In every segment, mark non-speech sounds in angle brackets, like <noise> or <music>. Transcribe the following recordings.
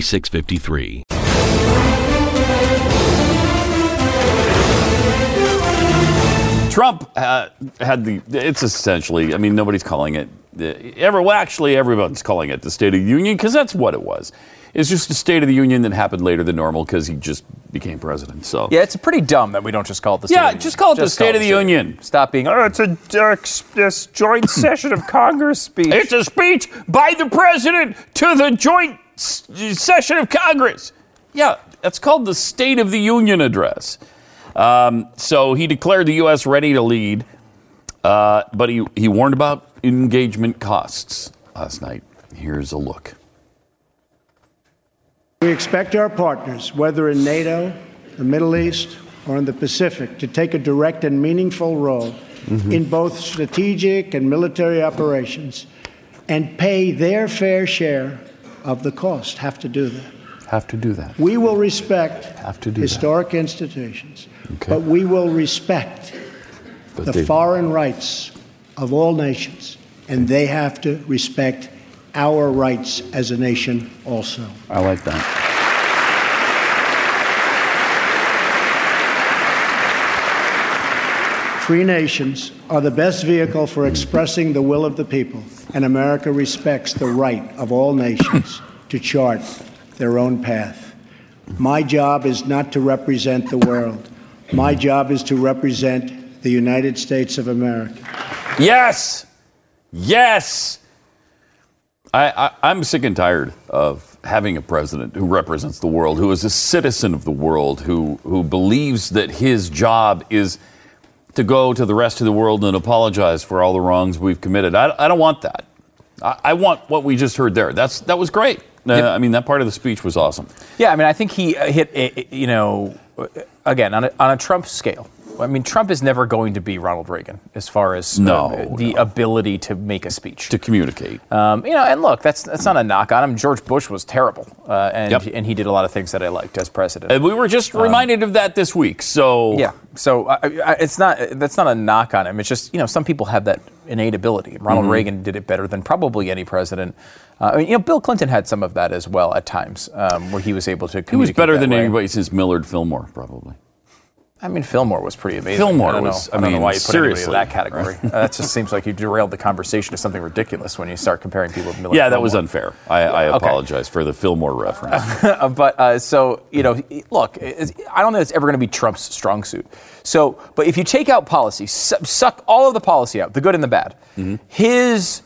4653. Trump uh, had the. It's essentially. I mean, nobody's calling it. Uh, ever, well, actually, everyone's calling it the State of the Union because that's what it was. It's just a State of the Union that happened later than normal because he just became president. So yeah, it's pretty dumb that we don't just call it the State yeah, of the just call it the State of the Union. Stop being. Oh, it's a uh, this joint <laughs> session of Congress speech. It's a speech by the president to the joint session of Congress. Yeah, that's called the State of the Union address. Um, so he declared the U.S. ready to lead, uh, but he, he warned about engagement costs last night. Here's a look. We expect our partners, whether in NATO, the Middle East, or in the Pacific, to take a direct and meaningful role mm-hmm. in both strategic and military operations and pay their fair share of the cost. Have to do that. Have to do that. We will respect have to do historic that. institutions, okay. but we will respect but the they... foreign rights of all nations, and they have to respect our rights as a nation also. I like that. Free nations are the best vehicle for expressing the will of the people, and America respects the right of all nations <laughs> to chart their own path. My job is not to represent the world. My job is to represent the United States of America. Yes! Yes! I, am sick and tired of having a president who represents the world, who is a citizen of the world, who, who believes that his job is to go to the rest of the world and apologize for all the wrongs we've committed. I, I don't want that. I, I, want what we just heard there. That's that was great. Uh, I mean, that part of the speech was awesome. Yeah, I mean, I think he uh, hit, you know, again on a, on a Trump scale. I mean, Trump is never going to be Ronald Reagan as far as uh, no, the no. ability to make a speech, to communicate. Um, you know, and look, that's that's not a knock on him. George Bush was terrible, uh, and yep. and he did a lot of things that I liked as president. And we were just um, reminded of that this week. So yeah, so I, I, it's not that's not a knock on him. It's just you know some people have that innate ability. Ronald mm-hmm. Reagan did it better than probably any president. Uh, I mean, you know, Bill Clinton had some of that as well at times, um, where he was able to. He was better than way. anybody since Millard Fillmore, probably. I mean, Fillmore was pretty amazing. Fillmore I was. Know, I, I don't mean, know why you put seriously. in that category. uh, <laughs> that just seems like you derailed the conversation to something ridiculous when you start comparing people with Millard. Yeah, that Fillmore. was unfair. I, I apologize okay. for the Fillmore reference. <laughs> but uh, so you know, look, I don't think it's ever going to be Trump's strong suit. So, but if you take out policy, suck all of the policy out, the good and the bad, mm-hmm. his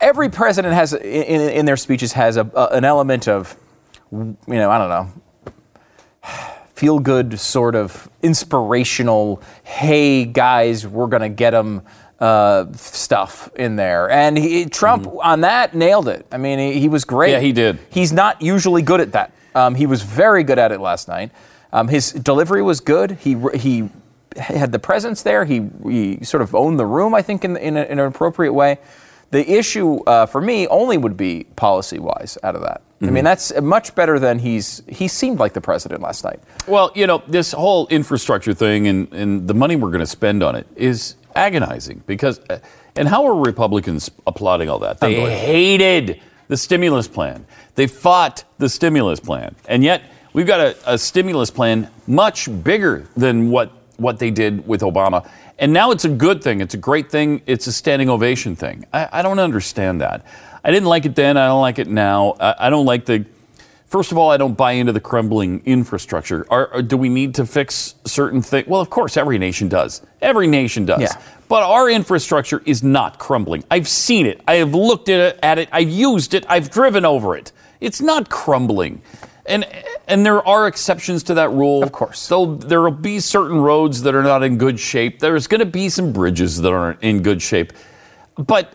every president has in, in their speeches has a, a, an element of, you know, I don't know feel good sort of inspirational, hey guys, we're going to get them uh, stuff in there. And he, Trump mm-hmm. on that nailed it. I mean, he, he, was great. Yeah, he did. He's not usually good at that. Um, he was very good at it last night. Um, his delivery was good. He, he had the presence there. He, he sort of owned the room, I think, in, in, a, in an appropriate way. The issue uh, for me only would be policy wise out of that. Mm-hmm. I mean, mm-hmm. that's much better than he's. He seemed like the president last night. Well, you know, this whole infrastructure thing and, and the money we're going to spend on it is agonizing because. Uh, and how are Republicans applauding all that? They hated the stimulus plan. They fought the stimulus plan. And yet, we've got a, a stimulus plan much bigger than what what they did with Obama. And now it's a good thing. It's a great thing. It's a standing ovation thing. I, I don't understand that. I didn't like it then. I don't like it now. I, I don't like the. First of all, I don't buy into the crumbling infrastructure. Are, are- do we need to fix certain things? Well, of course, every nation does. Every nation does. Yeah. But our infrastructure is not crumbling. I've seen it. I have looked at it, at it. I've used it. I've driven over it. It's not crumbling. And and there are exceptions to that rule. Of course. There will be certain roads that are not in good shape. There's going to be some bridges that aren't in good shape. But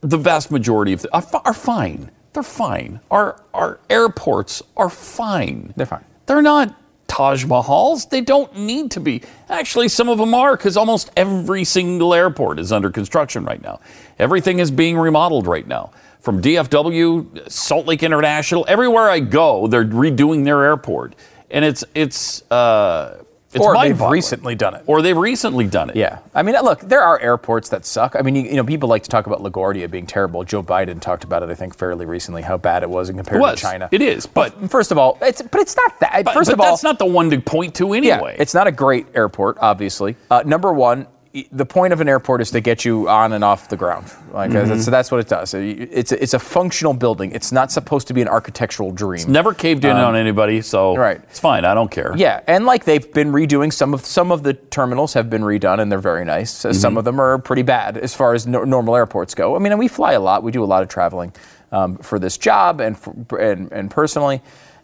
the vast majority of them are, are fine. They're fine. Our our airports are fine. They're fine. They're not Taj Mahals. They don't need to be. Actually, some of them are because almost every single airport is under construction right now. Everything is being remodeled right now. From DFW, Salt Lake International, everywhere I go, they're redoing their airport, and it's it's uh, it's Or they've recently done it. or they've recently done it. Yeah, I mean, look, there are airports that suck. I mean, you, you know, people like to talk about LaGuardia being terrible. Joe Biden talked about it, I think, fairly recently, how bad it was in was. to China. It is, but- first of all, it's but it's not that. But, first but of all, that's not the one to point to anyway. yeah, it's not a great airport, obviously. Uh, number one, the point of an airport is to get you on and off the ground. Like, uh, Mm-hmm. so that's what it does. It's a, it's a functional building. It's not supposed to be an architectural dream. Never caved in on anybody, so Um, right. it's fine. I don't care. Yeah, and like they've been redoing some of some of the terminals have been redone and they're very nice. Uh, Mm-hmm. Some of them are pretty bad as far as no, normal airports go. I mean, and we fly a lot. We do a lot of traveling um, for this job and, for, and and personally.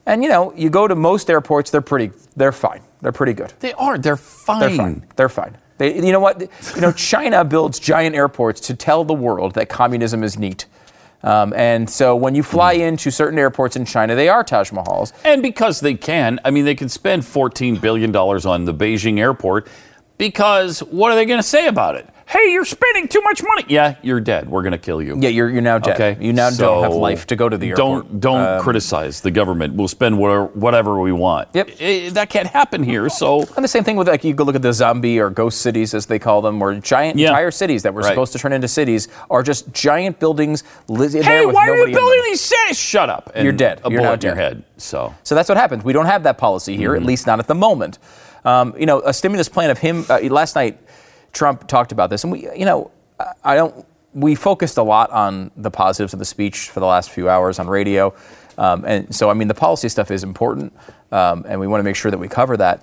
And you know, you go to most airports, they're pretty, they're fine. They're pretty good. They are. They're fine. They're fine. They're fine. They, you know what? You know, China builds giant airports to tell the world that communism is neat. Um, and so when you fly Mm-hmm. into certain airports in China, they are Taj Mahals. And because they can, I mean, they can spend $14 billion on the Beijing airport because what are they going to say about it? Hey, you're spending too much money. Yeah, you're dead. We're going to kill you. Yeah, you're, you're now dead. Okay. You now don't have life to go to the airport. Um, Don't don't criticize the government. We'll spend whatever, whatever we want. Yep. Eh, that can't happen here. So And the same thing with like you go look at the zombie or ghost cities as they call them, where giant Yeah. entire cities that were Right. supposed to turn into cities are just giant buildings. Li- there hey, with why are you nobody in them. building these cities? Shut up. You're dead. A You're bullet in your head. So So that's what happens. We don't have that policy here, Mm-hmm. at least not at the moment. Um, you know, a stimulus plan of him. Uh, last night, Trump talked about this, and we, you know, I- don't. We focused a lot on the positives of the speech for the last few hours on radio, um, and so I mean, the policy stuff is important, um, and we want to make sure that we cover that.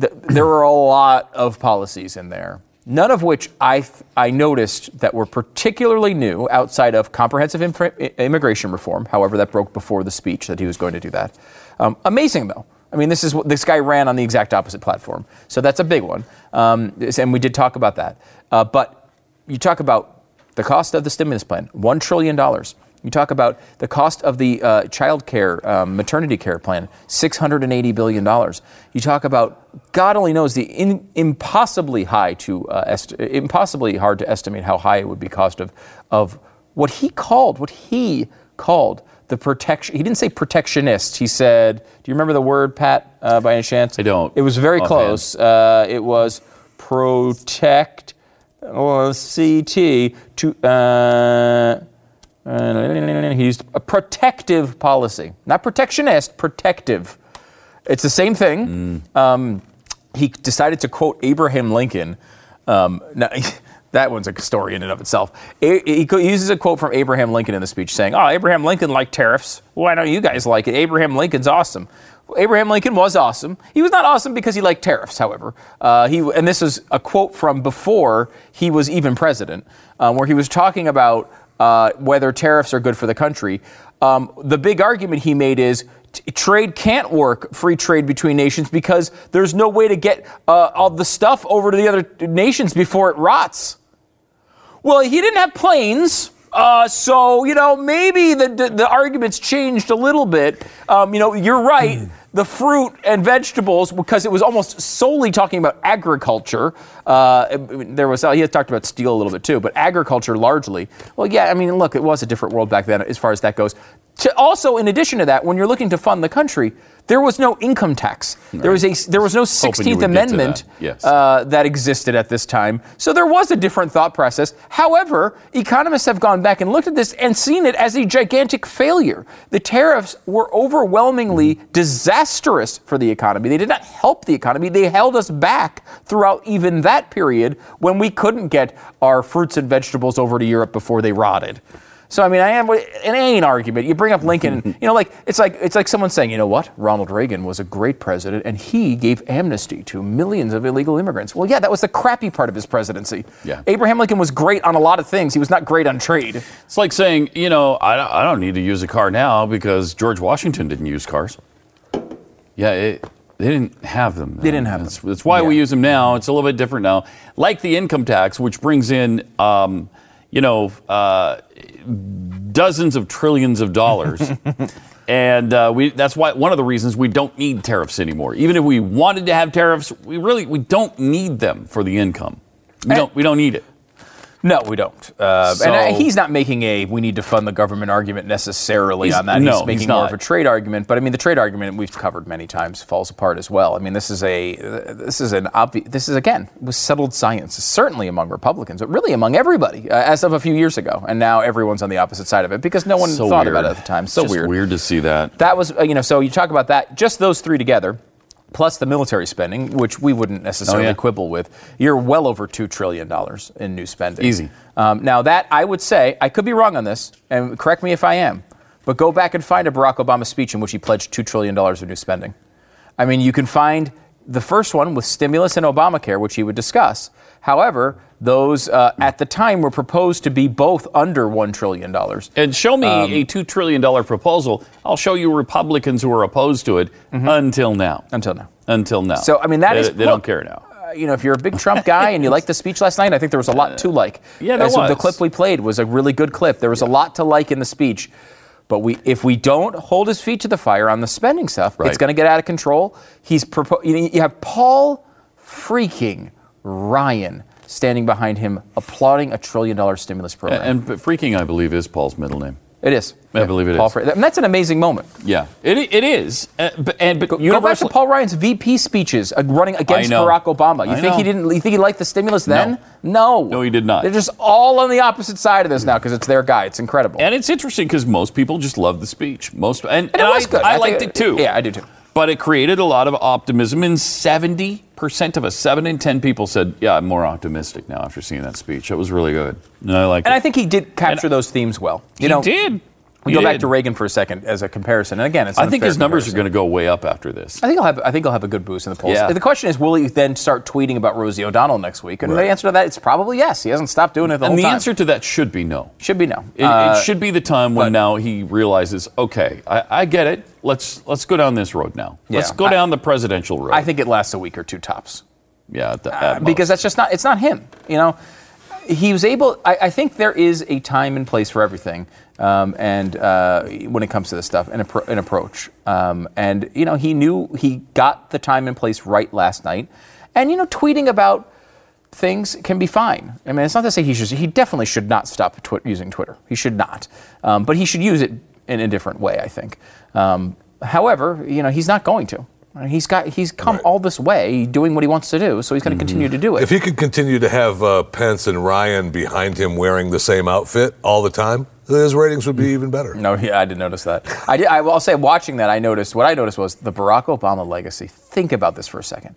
Th- there were a lot of policies in there. None of which I, I noticed that were particularly new outside of comprehensive immigration reform. However, that broke before the speech that he was going to do that. Um, amazing, though. I mean, this is this guy ran on the exact opposite platform. So that's a big one. Um, and we did talk about that. Uh, but you talk about the cost of the stimulus plan $1 trillion. You talk about the cost of the uh, child care, um, maternity care plan, $680 billion. You talk about, God only knows, the in, impossibly high to, uh, est- impossibly hard to estimate how high it would be cost of, of what he called, what he called the protection. He didn't say protectionist. He said, do you remember the word, Pat, uh, by any chance? I don't. It was very close. Uh, it was protect, or CT, to, uh, he used a protective policy, not protectionist, protective. It's the same thing. Um, he decided to quote Abraham Lincoln. Um, now, <laughs> that one's a story in and of itself. He uses a quote from Abraham Lincoln in the speech saying, Oh, Abraham Lincoln liked tariffs. Why don't you guys like it? Abraham Lincoln's awesome. Abraham Lincoln was awesome. He was not awesome because he liked tariffs, however. Uh, he, and this is a quote from before he was even president, um, where he was talking about uh, whether tariffs are good for the country. Um, the big argument he made is t- trade can't work, free trade between nations, because there's no way to get uh, all the stuff over to the other nations before it rots. Well, he didn't have planes. Uh, so you know maybe the, the the arguments changed a little bit. Um, you know you're right. The fruit and vegetables, because it was almost solely talking about agriculture. Uh, there was he had talked about steel a little bit too, but agriculture largely. Well, yeah, I mean, look, it was a different world back then as far as that goes. to also, in addition to that, when you're looking to fund the country, there was no income tax. There was a there was no 16th would get to Amendment that. Yes. uh, that existed at this time. So there was a different thought process. However, economists have gone back and looked at this and seen it as a gigantic failure. The tariffs were overwhelmingly disastrous for the economy. They did not help the economy. They held us back throughout even that period when we couldn't get our fruits and vegetables over to Europe before they rotted. So I mean, I have an ain't argument. You bring up Lincoln, <laughs> you know, like it's like it's like someone saying, you know what, Ronald Reagan was a great president, and he gave amnesty to millions of illegal immigrants. Well, yeah, that was the crappy part of his presidency. Yeah. Abraham Lincoln was great on a lot of things. He was not great on trade. It's like saying, you know, I don't, I don't need to use a car now because George Washington didn't use cars. Yeah, it, they didn't have them. They didn't have that's, them. That's why we use them now. It's a little bit different now. Like the income tax, which brings in, um, you know, uh, dozens of trillions of dollars. <laughs> And uh, we, that's why one of the reasons we don't need tariffs anymore. Even if we wanted to have tariffs, we really we don't need them for the income. We don't we don't need it. No, we don't. Uh, and uh, So- he's not making a we need to fund the government argument necessarily on that. no, he's making he's more of a trade argument. But I mean, the trade argument we've covered many times falls apart as well. I mean, this is a this is an obvious this is again was settled science, certainly among Republicans, but really among everybody uh, as of a few years ago. And now everyone's on the opposite side of it because no one So thought weird. about it at the time. So Just weird. Weird to see that. That was, uh, you know, so you talk about that, just those three together, plus the military spending, which we wouldn't necessarily Oh, yeah. quibble with, you're well over $2 trillion in new spending. Easy. Um, now, that I would say, I could be wrong on this, and correct me if I am, but go back and find a Barack Obama speech in which he pledged $2 trillion of new spending. I mean, you can find the first one with stimulus and Obamacare, which he would discuss. However, those uh, at the time were proposed to be both under $1 trillion. And show me Um, a $2 trillion proposal. I'll show you Republicans who are opposed to it until now. Mm-hmm. Until now. Until now. So, I mean, that they, is- They don't care now. Uh, you know, if you're a big Trump guy and you <laughs> liked the speech last night, I think there was a lot to like. Yeah, there As of The clip we played was a really good clip. There was a lot to like in the speech. But we, if we don't hold his feet to the fire on the spending stuff, Right. it's going to get out of control. He's propo- you, have Paul freaking Ryan standing behind him, applauding a trillion dollar stimulus program. And but freaking, I believe, is Paul's middle name. It is. I believe it Paul is. Fre- and that's an amazing moment. Yeah, it, it is. Uh, but and, but Go back to Paul Ryan's VP speeches uh, running against. Barack Obama. You I think he didn't? You think he liked the stimulus then? No. No, he did not. They're just all on the opposite side of this now because it's their guy. It's incredible. And it's interesting because most people just love the speech. Most and, And it was I, good. I, I liked think- it too. yeah, I do too. But it created a lot of optimism, and seventy percent of us, seven in ten people, said, "Yeah, I'm more optimistic now after seeing that speech. It was really good." And I like And it. I think he did capture those themes well. You he know, did. We go back to Reagan for a second as a comparison, and again, it's. I think his numbers are going to go way up after this. I think he'll have. I think he'll have a good boost in the polls. Yeah. The question is, will he then start tweeting about Rosie O'Donnell next week? And the answer to that is probably yes. He hasn't stopped doing it the And the time. answer to that should be no. should be no. It, Uh, it should be the time when now he realizes, okay, I, I get it. Let's let's go down this road now. Yeah, Let's go I- down the presidential road. I think it lasts a week or two tops. yeah, at the, Uh, at because that's just not it's not him you know he was able I, I think there is a time and place for everything um, and uh, when it comes to this stuff an, appro- an approach um, and you know he knew he got the time and place right last night and you know tweeting about things can be fine. I mean, it's not to say he should. He definitely should not stop twi- using Twitter. He should not, um, but he should use it in a different way. I think. Um, however, you know, he's not going to. He's got. He's come all this way doing what he wants to do, so he's going to continue to do it. If he could continue to have uh, Pence and Ryan behind him wearing the same outfit all the time, his ratings would be even better. No, yeah, I didn't notice that. I did. I will say, watching that, I noticed what I noticed was the Barack Obama legacy. Think about this for a second.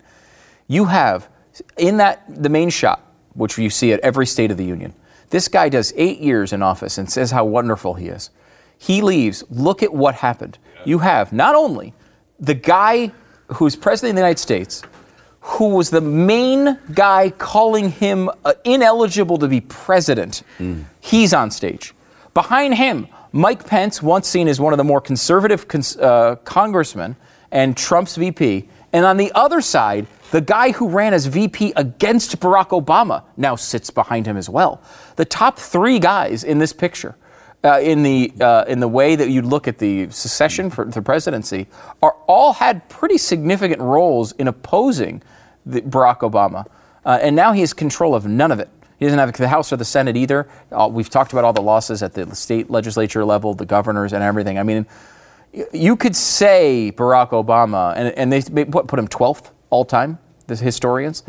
You have in that the main shot, which you see at every State of the Union. This guy does eight years in office and says how wonderful he is. He leaves. Look at what happened. You have not only the guy who's president of the United States, who was the main guy calling him uh, ineligible to be president. He's on stage. Behind him, Mike Pence, once seen as one of the more conservative cons- uh, congressmen and Trump's VP. And on the other side, the guy who ran as VP against Barack Obama now sits behind him as well. The top three guys in this picture uh, in the uh, in the way that you look at the secession for the presidency are all had pretty significant roles in opposing the, Barack Obama, uh, and now he has control of none of it. He doesn't have the House or the Senate either. Uh, we've talked about all the losses at the state legislature level, the governors, and everything. I mean, you could say Barack Obama, and, and they put, put him 12th all time, the historians.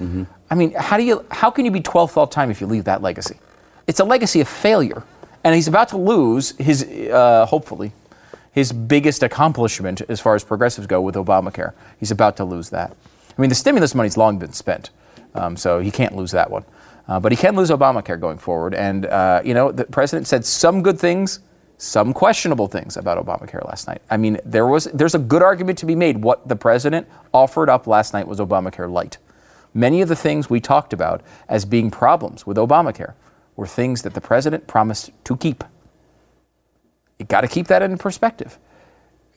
I mean, how do you how can you be 12th all time if you leave that legacy? It's a legacy of failure, and he's about to lose his uh, hopefully his biggest accomplishment as far as progressives go with Obamacare. He's about to lose that. I mean, the stimulus money's long been spent, um, so he can't lose that one. Uh, but he can lose Obamacare going forward. And, uh, you know, the president said some good things, some questionable things about Obamacare last night. I mean, there was, there's a good argument to be made. What the president offered up last night was Obamacare light. Many of the things we talked about as being problems with Obamacare were things that the president promised to keep. You got to keep that in perspective.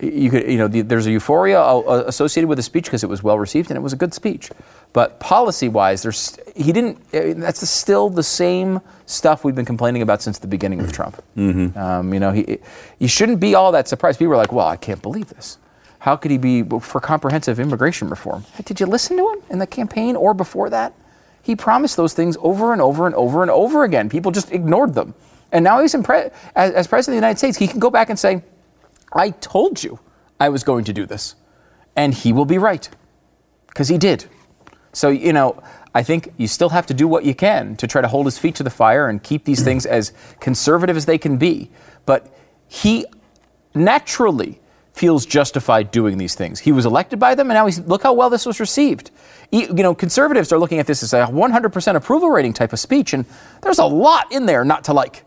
You could, you know, the, there's a euphoria uh, associated with the speech because it was well received and it was a good speech. But policy-wise, there's he didn't. uh, That's still the same stuff we've been complaining about since the beginning with Trump. Um, you know, he, you shouldn't be all that surprised. People are like, "Well, I can't believe this. How could he be for comprehensive immigration reform?" Did you listen to him in the campaign or before that? He promised those things over and over and over and over again. People just ignored them. And now he's impre- as, as president of the United States, he can go back and say, I told you I was going to do this. And he will be right. Because he did. So, you know, I think you still have to do what you can to try to hold his feet to the fire and keep these things as conservative as they can be. But he naturally feels justified doing these things. He was elected by them, and now he's look how well this was received. You know, conservatives are looking at this as a 100% approval rating type of speech, and there's a lot in there not to like.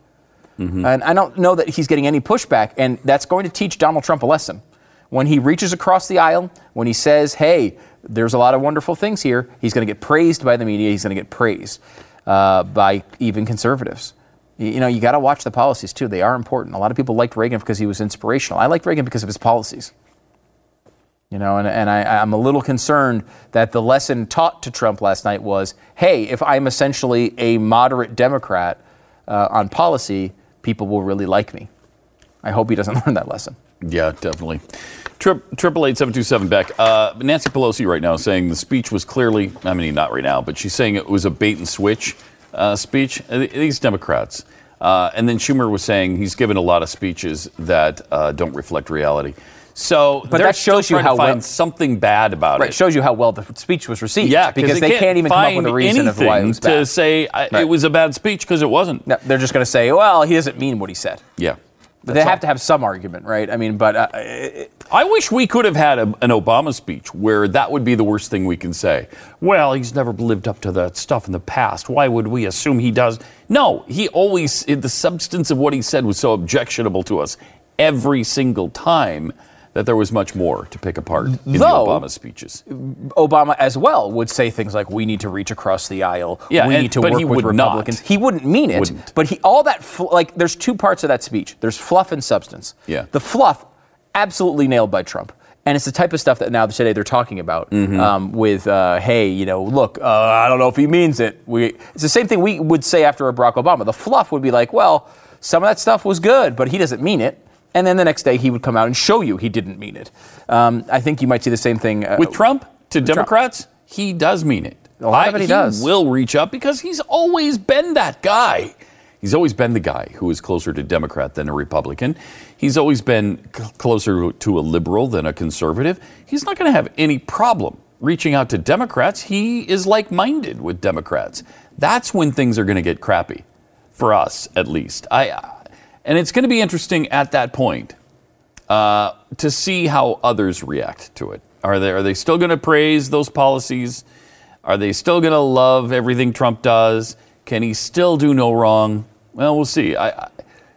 And I don't know that he's getting any pushback, and that's going to teach Donald Trump a lesson. When he reaches across the aisle, when he says, hey, there's a lot of wonderful things here, he's going to get praised by the media, he's going to get praised uh, by even conservatives. You know, you got to watch the policies too. They are important. A lot of people liked Reagan because he was inspirational. I liked Reagan because of his policies. You know, and, and I, I'm a little concerned that the lesson taught to Trump last night was hey, if I'm essentially a moderate Democrat uh, on policy, people will really like me. I hope he doesn't <laughs> learn that lesson. Yeah, definitely. Triple eight seven two seven Beck. Uh, Nancy Pelosi right now saying the speech was clearly. I mean, not right now, but she's saying it was a bait and switch uh, speech. Uh, These Democrats, uh, and then Schumer was saying he's given a lot of speeches that uh, don't reflect reality. So, But that shows you how well- something bad about Right, it. shows you how well the speech was received. yeah, because they can't, even come up with a reason of why it was to say I, it was a bad speech because it wasn't. No, they're just going to say, well, he doesn't mean what he said. Yeah. But they have to have some argument, right? I mean, but uh, I wish we could have had a, an Obama speech where that would be the worst thing we can say. Well, he's never lived up to that stuff in the past. Why would we assume he does? No, he always, the substance of what he said was so objectionable to us every single time that there was much more to pick apart in the Though- Obama speeches. Obama as well would say things like, "We need to reach across the aisle. Yeah, we and- need to work he with would not. Republicans." He wouldn't mean it, Wouldn't. but he all that fl- like there's two parts of that speech. There's fluff and substance. Yeah. the fluff absolutely nailed by Trump. And it's the type of stuff that now today they're talking about Mm-hmm. um, with, uh, hey, you know, look, uh, I don't know if he means it. We, it's the same thing we would say after a Barack Obama. The fluff would be like, well, some of that stuff was good, but he doesn't mean it. And then the next day he would come out and show you he didn't mean it. Um, I think you might see the same thing uh, With Trump to Trump. Democrats, he does mean it. A lot of it he does. will reach up because he's always been that guy. He's always been the guy who is closer to Democrat than a Republican. He's always been c- closer to a liberal than a conservative. He's not going to have any problem reaching out to Democrats. He is like minded with Democrats. That's when things are going to get crappy, for us at least. I, and it's going to be interesting at that point uh, to see how others react to it. Are they are they still going to praise those policies? Are they still going to love everything Trump does? Can he still do no wrong? Well, we'll see. I, I,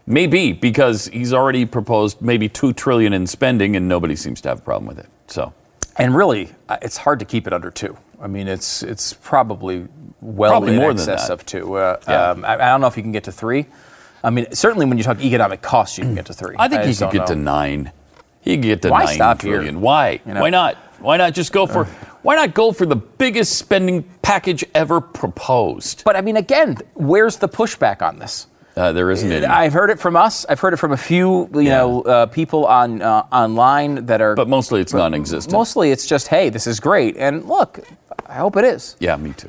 maybe because he's already proposed maybe two trillion in spending, and nobody seems to have a problem with it. So And really, it's hard to keep it under two. I mean, it's it's probably well Probably in more than excess that. of two. Uh, Yeah. um, I, I don't know if you can get to three. I mean, certainly when you talk economic costs, you can get to three. I think he just could get to nine. He could get to Why nine stop here? Why? You know? Why not? Why not just go for? Why not go for the biggest spending package ever proposed? But I mean, again, where's the pushback on this? Uh, there isn't any. I've heard it from us. I've heard it from a few, you Yeah. know, uh, people on uh, online that are. but mostly it's non-existent. mostly it's just, hey, this is great, and look, I hope it is. yeah, me too.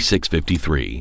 4653.